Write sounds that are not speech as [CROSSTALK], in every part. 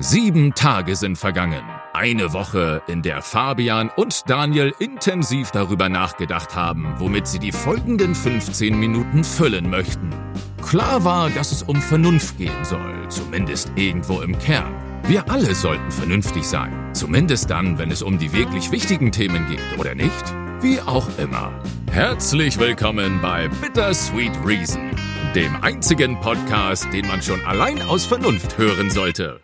Sieben Tage sind vergangen. Eine Woche, in der Fabian und Daniel intensiv darüber nachgedacht haben, womit sie die folgenden 15 Minuten füllen möchten. Klar war, dass es um Vernunft gehen soll, zumindest irgendwo im Kern. Wir alle sollten vernünftig sein, zumindest dann, wenn es um die wirklich wichtigen Themen geht, oder nicht? Wie auch immer. Herzlich willkommen bei Bittersweet Reason, dem einzigen Podcast, den man schon allein aus Vernunft hören sollte.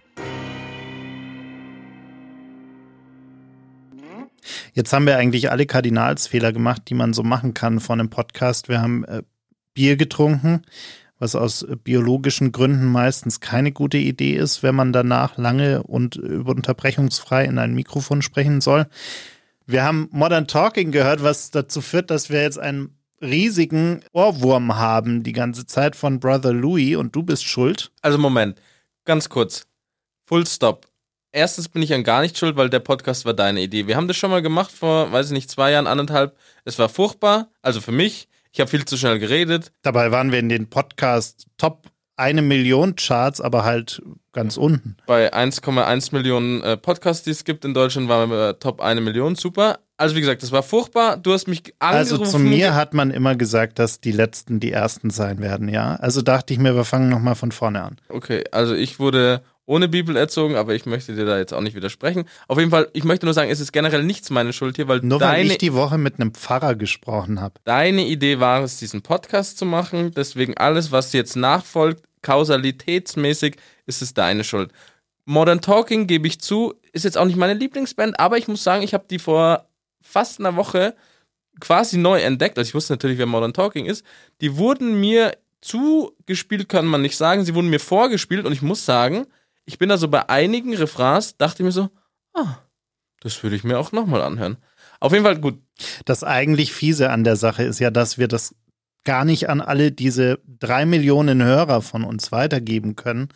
Jetzt haben wir eigentlich alle Kardinalsfehler gemacht, die man so machen kann von einem Podcast. Wir haben äh, Bier getrunken, was aus äh, biologischen Gründen meistens keine gute Idee ist, wenn man danach lange und unterbrechungsfrei in ein Mikrofon sprechen soll. Wir haben Modern Talking gehört, was dazu führt, dass wir jetzt einen riesigen Ohrwurm haben die ganze Zeit von Brother Louis und du bist schuld. Also Moment, ganz kurz. Full Stop erstens bin ich an gar nicht schuld, weil der Podcast war deine Idee. Wir haben das schon mal gemacht vor, weiß ich nicht, zwei Jahren, anderthalb. Es war furchtbar, also für mich. Ich habe viel zu schnell geredet. Dabei waren wir in den Podcast Top eine Million Charts, aber halt ganz unten. Bei 1,1 Millionen äh, Podcasts, die es gibt in Deutschland, waren wir Top eine Million. Super. Also wie gesagt, das war furchtbar. Du hast mich angerufen. Also zu mir hat man immer gesagt, dass die Letzten die Ersten sein werden, ja. Also dachte ich mir, wir fangen nochmal von vorne an. Okay, also ich wurde ohne Bibel erzogen, aber ich möchte dir da jetzt auch nicht widersprechen. Auf jeden Fall, ich möchte nur sagen, es ist generell nichts meine Schuld hier, weil nur deine, weil ich die Woche mit einem Pfarrer gesprochen habe. Deine Idee war es, diesen Podcast zu machen. Deswegen alles, was jetzt nachfolgt, kausalitätsmäßig, ist es deine Schuld. Modern Talking, gebe ich zu, ist jetzt auch nicht meine Lieblingsband, aber ich muss sagen, ich habe die vor fast einer Woche quasi neu entdeckt. Also ich wusste natürlich, wer Modern Talking ist. Die wurden mir zugespielt, kann man nicht sagen. Sie wurden mir vorgespielt und ich muss sagen, ich bin also bei einigen Refrains, dachte ich mir so, ah, das würde ich mir auch nochmal anhören. Auf jeden Fall gut. Das eigentlich fiese an der Sache ist ja, dass wir das gar nicht an alle diese drei Millionen Hörer von uns weitergeben können,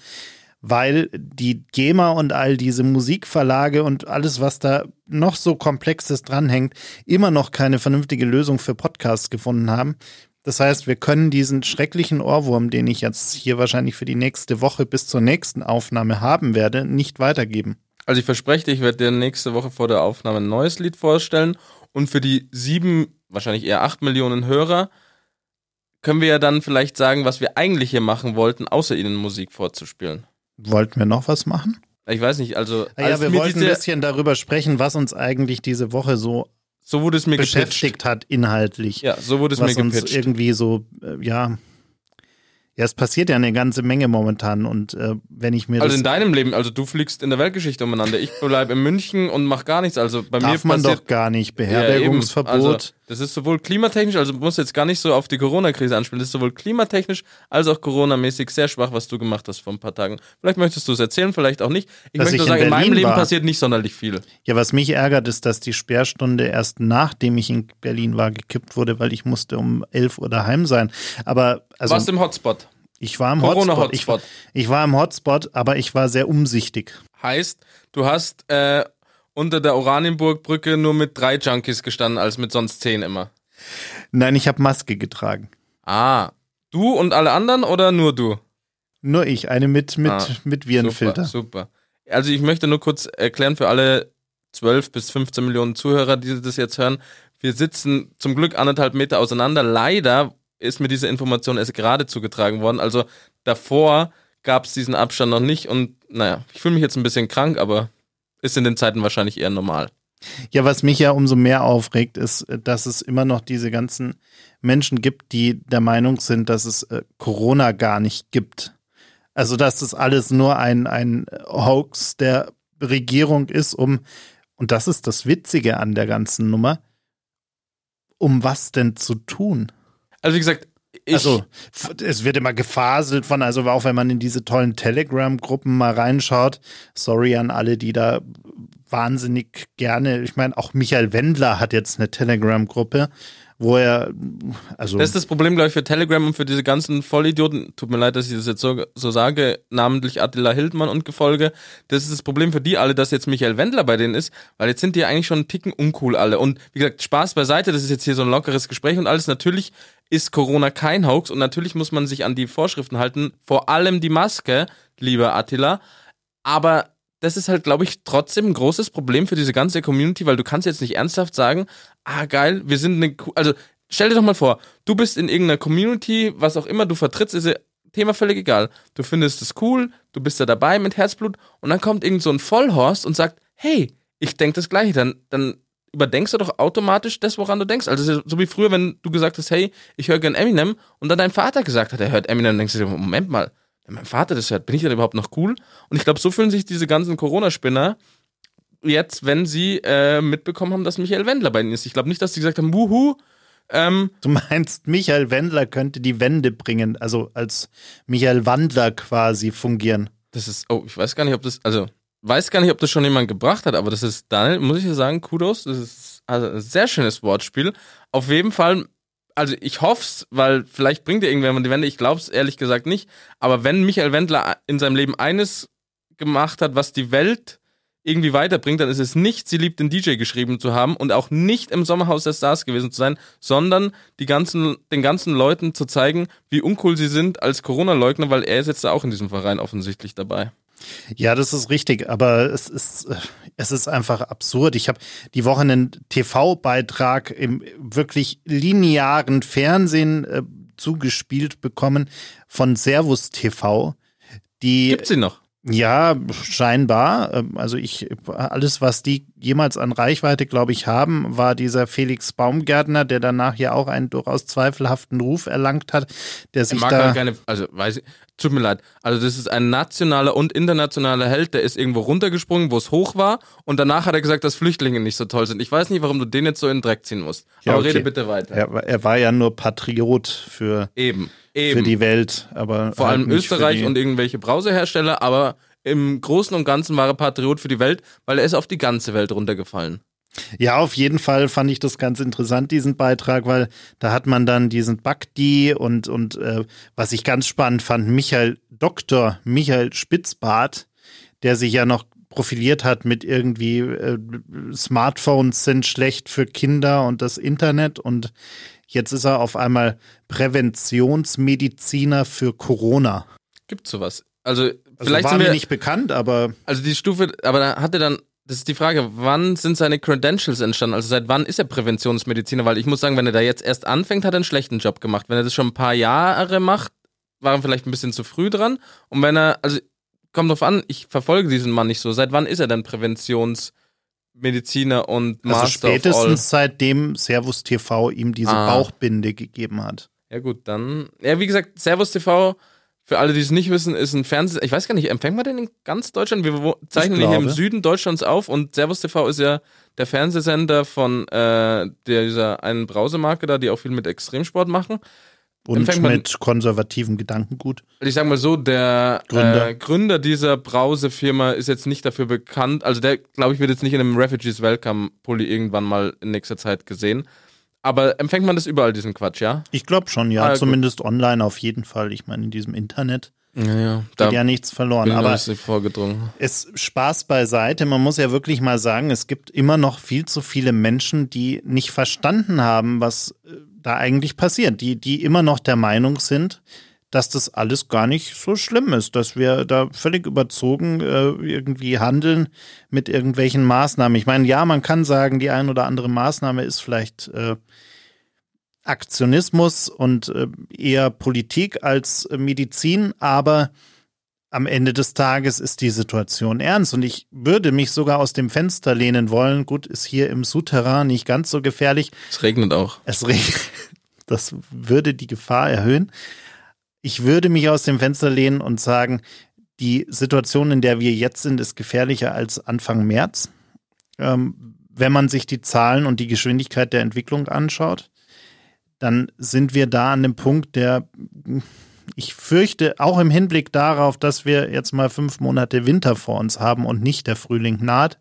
weil die GEMA und all diese Musikverlage und alles, was da noch so komplexes dranhängt, immer noch keine vernünftige Lösung für Podcasts gefunden haben. Das heißt, wir können diesen schrecklichen Ohrwurm, den ich jetzt hier wahrscheinlich für die nächste Woche bis zur nächsten Aufnahme haben werde, nicht weitergeben. Also ich verspreche dir, ich werde dir nächste Woche vor der Aufnahme ein neues Lied vorstellen und für die sieben, wahrscheinlich eher acht Millionen Hörer können wir ja dann vielleicht sagen, was wir eigentlich hier machen wollten, außer ihnen Musik vorzuspielen. Wollten wir noch was machen? Ich weiß nicht, also. Ja, wir wollten ein bisschen darüber sprechen, was uns eigentlich diese Woche so so wurde es mir beschäftigt gepitcht. hat inhaltlich. Ja, so wurde es mir gepitcht. Uns irgendwie so, äh, ja, ja, es passiert ja eine ganze Menge momentan und äh, wenn ich mir also in deinem Leben, also du fliegst in der Weltgeschichte umeinander, ich bleibe in München und mach gar nichts. Also bei darf mir man doch gar nicht Beherbergungsverbot. Ja, also, das ist sowohl klimatechnisch, also muss jetzt gar nicht so auf die Corona-Krise anspielen. Das ist sowohl klimatechnisch als auch Corona-mäßig sehr schwach, was du gemacht hast vor ein paar Tagen. Vielleicht möchtest du es erzählen, vielleicht auch nicht. Ich dass möchte ich sagen, in, in meinem Leben war. passiert nicht sonderlich viel. Ja, was mich ärgert, ist, dass die Sperrstunde erst nachdem ich in Berlin war gekippt wurde, weil ich musste um 11 Uhr daheim sein. Aber also warst im Hotspot. Ich war im Hotspot. Hotspot. Ich, war, ich war im Hotspot, aber ich war sehr umsichtig. Heißt, du hast äh, unter der Oranienburgbrücke nur mit drei Junkies gestanden, als mit sonst zehn immer. Nein, ich habe Maske getragen. Ah, du und alle anderen oder nur du? Nur ich, eine mit, mit, ah, mit Virenfilter. Super, super. Also ich möchte nur kurz erklären für alle 12 bis 15 Millionen Zuhörer, die das jetzt hören. Wir sitzen zum Glück anderthalb Meter auseinander. Leider ist mir diese Information erst gerade zugetragen worden. Also davor gab es diesen Abstand noch nicht und naja, ich fühle mich jetzt ein bisschen krank, aber ist in den Zeiten wahrscheinlich eher normal. Ja, was mich ja umso mehr aufregt, ist, dass es immer noch diese ganzen Menschen gibt, die der Meinung sind, dass es äh, Corona gar nicht gibt. Also, dass das alles nur ein, ein Hoax der Regierung ist, um, und das ist das Witzige an der ganzen Nummer, um was denn zu tun? Also wie gesagt, ich also es wird immer gefaselt von, also auch wenn man in diese tollen Telegram-Gruppen mal reinschaut, sorry an alle, die da wahnsinnig gerne, ich meine, auch Michael Wendler hat jetzt eine Telegram-Gruppe, wo er, also. Das ist das Problem, glaube ich, für Telegram und für diese ganzen Vollidioten. Tut mir leid, dass ich das jetzt so, so sage, namentlich Attila Hildmann und Gefolge. Das ist das Problem für die alle, dass jetzt Michael Wendler bei denen ist, weil jetzt sind die eigentlich schon ein Ticken uncool alle. Und wie gesagt, Spaß beiseite, das ist jetzt hier so ein lockeres Gespräch und alles. Natürlich ist Corona kein Hoax und natürlich muss man sich an die Vorschriften halten, vor allem die Maske, lieber Attila. Aber das ist halt, glaube ich, trotzdem ein großes Problem für diese ganze Community, weil du kannst jetzt nicht ernsthaft sagen, ah geil, wir sind eine, also stell dir doch mal vor, du bist in irgendeiner Community, was auch immer du vertrittst, ist Thema völlig egal. Du findest es cool, du bist da dabei mit Herzblut und dann kommt irgend so ein Vollhorst und sagt, hey, ich denke das Gleiche, dann, dann überdenkst du doch automatisch das, woran du denkst. Also so wie früher, wenn du gesagt hast, hey, ich höre gern Eminem und dann dein Vater gesagt hat, er hört Eminem, denkst du dir, Moment mal, wenn mein Vater das hört, bin ich dann überhaupt noch cool? Und ich glaube, so fühlen sich diese ganzen Corona-Spinner jetzt, wenn sie äh, mitbekommen haben, dass Michael Wendler bei ihnen ist. Ich glaube nicht, dass sie gesagt haben, wuhu, ähm, du meinst, Michael Wendler könnte die Wende bringen, also als Michael Wandler quasi fungieren. Das ist, oh, ich weiß gar nicht, ob das, also weiß gar nicht, ob das schon jemand gebracht hat, aber das ist Daniel, muss ich ja sagen, Kudos. Das ist also ein sehr schönes Wortspiel. Auf jeden Fall, also ich hoffe es, weil vielleicht bringt er irgendwann die Wende. Ich glaube es ehrlich gesagt nicht. Aber wenn Michael Wendler in seinem Leben eines gemacht hat, was die Welt irgendwie weiterbringt, dann ist es nicht, sie liebt den DJ geschrieben zu haben und auch nicht im Sommerhaus der Stars gewesen zu sein, sondern die ganzen, den ganzen Leuten zu zeigen, wie uncool sie sind als Corona-Leugner, weil er ist jetzt da auch in diesem Verein offensichtlich dabei. Ja, das ist richtig, aber es ist, es ist einfach absurd. Ich habe die Woche einen TV-Beitrag im wirklich linearen Fernsehen äh, zugespielt bekommen von Servus TV. Die, Gibt sie noch? Ja, scheinbar. Ähm, also ich, alles, was die jemals an Reichweite, glaube ich, haben, war dieser Felix Baumgärtner, der danach ja auch einen durchaus zweifelhaften Ruf erlangt hat, der sich mag da. Halt keine, also weiß ich, tut mir leid. Also das ist ein nationaler und internationaler Held, der ist irgendwo runtergesprungen, wo es hoch war, und danach hat er gesagt, dass Flüchtlinge nicht so toll sind. Ich weiß nicht, warum du den jetzt so in den Dreck ziehen musst. Ja, Aber okay. rede bitte weiter. Er, er, war ja nur Patriot für. Eben. Eben. Für die Welt, aber. Vor halt allem Österreich und irgendwelche Browserhersteller, aber im Großen und Ganzen war er Patriot für die Welt, weil er ist auf die ganze Welt runtergefallen. Ja, auf jeden Fall fand ich das ganz interessant, diesen Beitrag, weil da hat man dann diesen Bakti und, und äh, was ich ganz spannend fand, Michael, Dr. Michael Spitzbart, der sich ja noch profiliert hat mit irgendwie äh, Smartphones sind schlecht für Kinder und das Internet und jetzt ist er auf einmal Präventionsmediziner für Corona. Gibt sowas? Also, also vielleicht war sind wir, mir nicht bekannt, aber also die Stufe, aber da hat er dann das ist die Frage, wann sind seine Credentials entstanden? Also seit wann ist er Präventionsmediziner? Weil ich muss sagen, wenn er da jetzt erst anfängt, hat er einen schlechten Job gemacht. Wenn er das schon ein paar Jahre macht, war er vielleicht ein bisschen zu früh dran. Und wenn er, also kommt drauf an, ich verfolge diesen Mann nicht so. Seit wann ist er denn Präventionsmediziner und also Master also spätestens seitdem Servus TV ihm diese ah. Bauchbinde gegeben hat. Ja gut, dann, ja wie gesagt, Servus TV für alle, die es nicht wissen, ist ein Fernseh. Ich weiß gar nicht, empfängt man den in ganz Deutschland? Wir zeichnen hier im Süden Deutschlands auf und Servus TV ist ja der Fernsehsender von äh, dieser einen Brausemarke da, die auch viel mit Extremsport machen. Und mit man, konservativen Gedankengut. Ich sag mal so, der Gründer, äh, Gründer dieser Brausefirma ist jetzt nicht dafür bekannt. Also der, glaube ich, wird jetzt nicht in einem Refugees Welcome Pulli irgendwann mal in nächster Zeit gesehen. Aber empfängt man das überall, diesen Quatsch, ja? Ich glaube schon, ja. Ah, Zumindest gut. online auf jeden Fall. Ich meine, in diesem Internet ja, ja. Da ja nichts verloren. Aber vorgedrungen. es Spaß beiseite. Man muss ja wirklich mal sagen, es gibt immer noch viel zu viele Menschen, die nicht verstanden haben, was äh, da eigentlich passiert. Die, die immer noch der Meinung sind, dass das alles gar nicht so schlimm ist, dass wir da völlig überzogen äh, irgendwie handeln mit irgendwelchen Maßnahmen. Ich meine, ja, man kann sagen, die ein oder andere Maßnahme ist vielleicht äh, Aktionismus und äh, eher Politik als äh, Medizin, aber am Ende des Tages ist die Situation ernst und ich würde mich sogar aus dem Fenster lehnen wollen. Gut, ist hier im Souterrain nicht ganz so gefährlich. Es regnet auch. Es regnet. [LAUGHS] Das würde die Gefahr erhöhen ich würde mich aus dem Fenster lehnen und sagen, die Situation, in der wir jetzt sind, ist gefährlicher als Anfang März. Ähm, wenn man sich die Zahlen und die Geschwindigkeit der Entwicklung anschaut, dann sind wir da an dem Punkt, der ich fürchte, auch im Hinblick darauf, dass wir jetzt mal fünf Monate Winter vor uns haben und nicht der Frühling naht,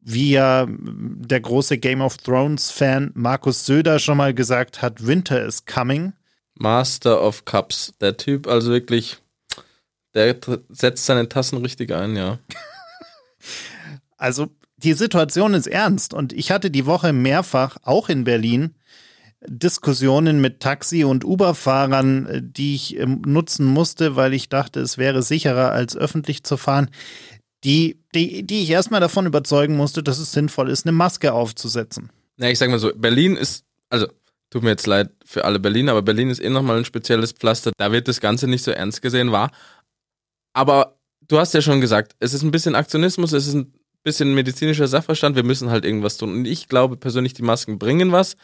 wie ja der große Game of Thrones-Fan Markus Söder schon mal gesagt hat, Winter is coming. Master of Cups. Der Typ, also wirklich, der setzt seine Tassen richtig ein, ja. Also die Situation ist ernst und ich hatte die Woche mehrfach, auch in Berlin, Diskussionen mit Taxi- und Uber-Fahrern, die ich ähm, nutzen musste, weil ich dachte, es wäre sicherer als öffentlich zu fahren, die, die, die ich erstmal davon überzeugen musste, dass es sinnvoll ist, eine Maske aufzusetzen. Ja, ich sag mal so, Berlin ist, also tut mir jetzt leid für alle Berliner, aber Berlin ist eh nochmal ein spezielles Pflaster. Da wird das Ganze nicht so ernst gesehen, war. Aber du hast ja schon gesagt, es ist ein bisschen Aktionismus, es ist ein bisschen medizinischer Sachverstand, wir müssen halt irgendwas tun. Und ich glaube persönlich, die Masken bringen was.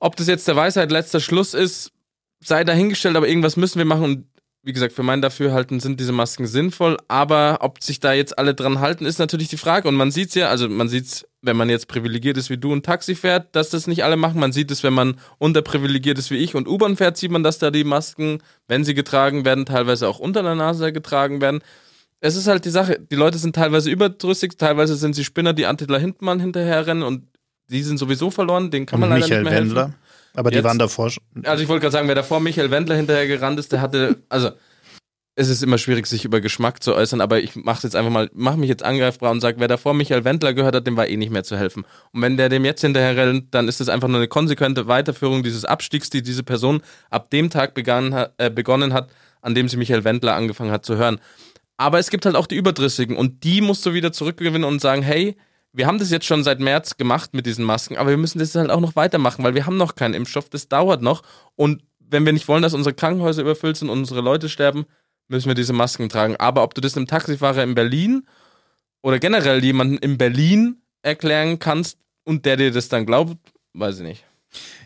Ob das jetzt der Weisheit letzter Schluss ist, sei dahingestellt, aber irgendwas müssen wir machen. Und wie gesagt, für mein Dafürhalten sind diese Masken sinnvoll, aber ob sich da jetzt alle dran halten, ist natürlich die Frage. Und man sieht es ja, also man sieht es, wenn man jetzt privilegiert ist wie du und Taxi fährt, dass das nicht alle machen. Man sieht es, wenn man unterprivilegiert ist wie ich und U-Bahn fährt, sieht man, dass da die Masken, wenn sie getragen werden, teilweise auch unter der Nase getragen werden. Es ist halt die Sache, die Leute sind teilweise überdrüssig, teilweise sind sie Spinner, die Attila Hindmann hinterherrennen und die sind sowieso verloren, den kann man und leider Michael nicht mehr helfen. Aber die Jetzt, waren davor schon. Also ich wollte gerade sagen, wer davor Michael Wendler hinterher gerannt ist, der hatte, also es ist immer schwierig, sich über Geschmack zu äußern, aber ich mache jetzt einfach mal, mache mich jetzt angreifbar und sage, wer davor Michael Wendler gehört hat, dem war eh nicht mehr zu helfen. Und wenn der dem jetzt hinterher rennt, dann ist es einfach nur eine konsequente Weiterführung dieses Abstiegs, die diese Person ab dem Tag begann, äh, begonnen hat, an dem sie Michael Wendler angefangen hat zu hören. Aber es gibt halt auch die Überdrüssigen und die musst du wieder zurückgewinnen und sagen, hey, wir haben das jetzt schon seit März gemacht mit diesen Masken, aber wir müssen das halt auch noch weitermachen, weil wir haben noch keinen Impfstoff, das dauert noch. Und wenn wir nicht wollen, dass unsere Krankenhäuser überfüllt sind und unsere Leute sterben, müssen wir diese Masken tragen. Aber ob du das einem Taxifahrer in Berlin oder generell jemanden in Berlin erklären kannst und der dir das dann glaubt, weiß ich nicht.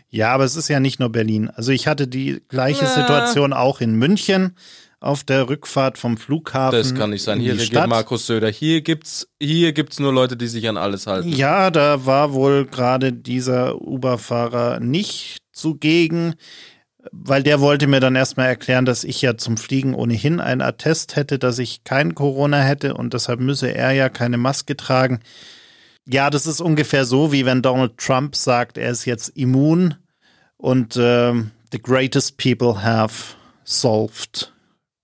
Ja, aber es ist ja nicht nur Berlin. Also ich hatte die gleiche Situation auch in München auf der Rückfahrt vom Flughafen. Das kann nicht sein. Hier regiert Markus Söder. Hier gibt's, hier gibt's nur Leute, die sich an alles halten. Ja, da war wohl gerade dieser Uber-Fahrer nicht zugegen, weil der wollte mir dann erstmal erklären, dass ich ja zum Fliegen ohnehin ein Attest hätte, dass ich kein Corona hätte und deshalb müsse er ja keine Maske tragen. Ja, das ist ungefähr so, wie wenn Donald Trump sagt, er ist jetzt immun und äh, the greatest people have solved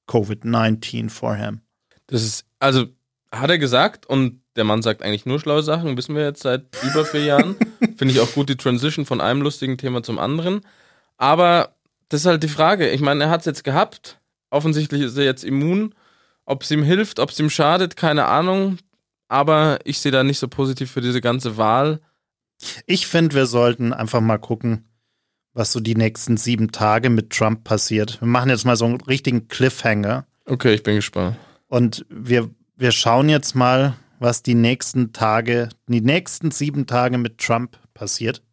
COVID-19 for him. Das ist, also hat er gesagt und der Mann sagt eigentlich nur schlaue Sachen, wissen wir jetzt seit über vier Jahren. [LAUGHS] Finde ich auch gut die Transition von einem lustigen Thema zum anderen. Aber das ist halt die Frage. Ich meine, er hat es jetzt gehabt. Offensichtlich ist er jetzt immun. Ob es ihm hilft, ob es ihm schadet, keine Ahnung. Aber ich sehe da nicht so positiv für diese ganze Wahl. Ich finde, wir sollten einfach mal gucken, was so die nächsten sieben Tage mit Trump passiert. Wir machen jetzt mal so einen richtigen Cliffhanger. Okay, ich bin gespannt. Und wir, wir schauen jetzt mal, was die nächsten Tage, die nächsten sieben Tage mit Trump passiert.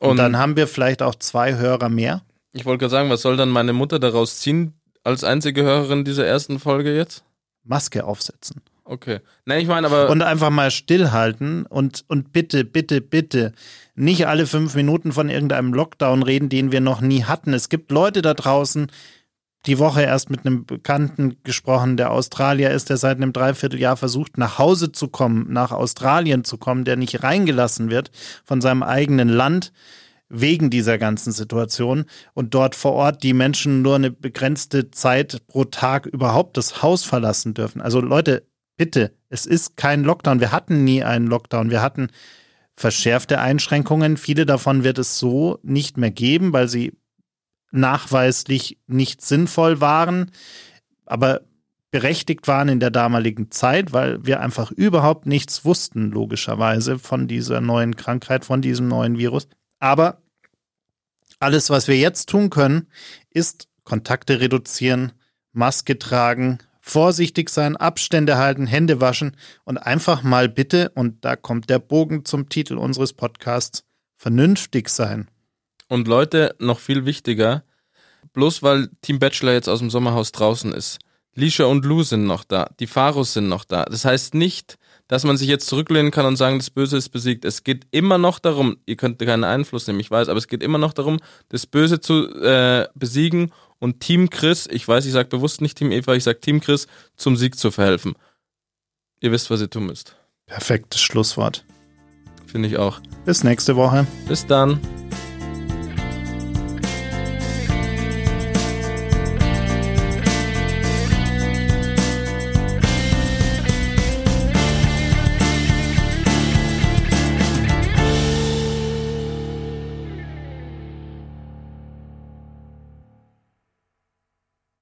Und, Und dann haben wir vielleicht auch zwei Hörer mehr. Ich wollte gerade sagen, was soll dann meine Mutter daraus ziehen, als einzige Hörerin dieser ersten Folge jetzt? Maske aufsetzen. Okay. Nein, ich meine aber. Und einfach mal stillhalten und, und bitte, bitte, bitte nicht alle fünf Minuten von irgendeinem Lockdown reden, den wir noch nie hatten. Es gibt Leute da draußen, die Woche erst mit einem Bekannten gesprochen, der Australier ist, der seit einem Dreivierteljahr versucht, nach Hause zu kommen, nach Australien zu kommen, der nicht reingelassen wird von seinem eigenen Land wegen dieser ganzen Situation und dort vor Ort die Menschen nur eine begrenzte Zeit pro Tag überhaupt das Haus verlassen dürfen. Also Leute, bitte, es ist kein Lockdown. Wir hatten nie einen Lockdown. Wir hatten verschärfte Einschränkungen. Viele davon wird es so nicht mehr geben, weil sie nachweislich nicht sinnvoll waren, aber berechtigt waren in der damaligen Zeit, weil wir einfach überhaupt nichts wussten, logischerweise, von dieser neuen Krankheit, von diesem neuen Virus. Aber alles, was wir jetzt tun können, ist Kontakte reduzieren, Maske tragen, vorsichtig sein, Abstände halten, Hände waschen und einfach mal bitte, und da kommt der Bogen zum Titel unseres Podcasts, vernünftig sein. Und Leute, noch viel wichtiger, bloß weil Team Bachelor jetzt aus dem Sommerhaus draußen ist, Lisha und Lou sind noch da, die Pharos sind noch da. Das heißt nicht, dass man sich jetzt zurücklehnen kann und sagen, das Böse ist besiegt. Es geht immer noch darum, ihr könnt keinen Einfluss nehmen, ich weiß, aber es geht immer noch darum, das Böse zu äh, besiegen und Team Chris, ich weiß, ich sage bewusst nicht Team Eva, ich sage Team Chris, zum Sieg zu verhelfen. Ihr wisst, was ihr tun müsst. Perfektes Schlusswort. Finde ich auch. Bis nächste Woche. Bis dann.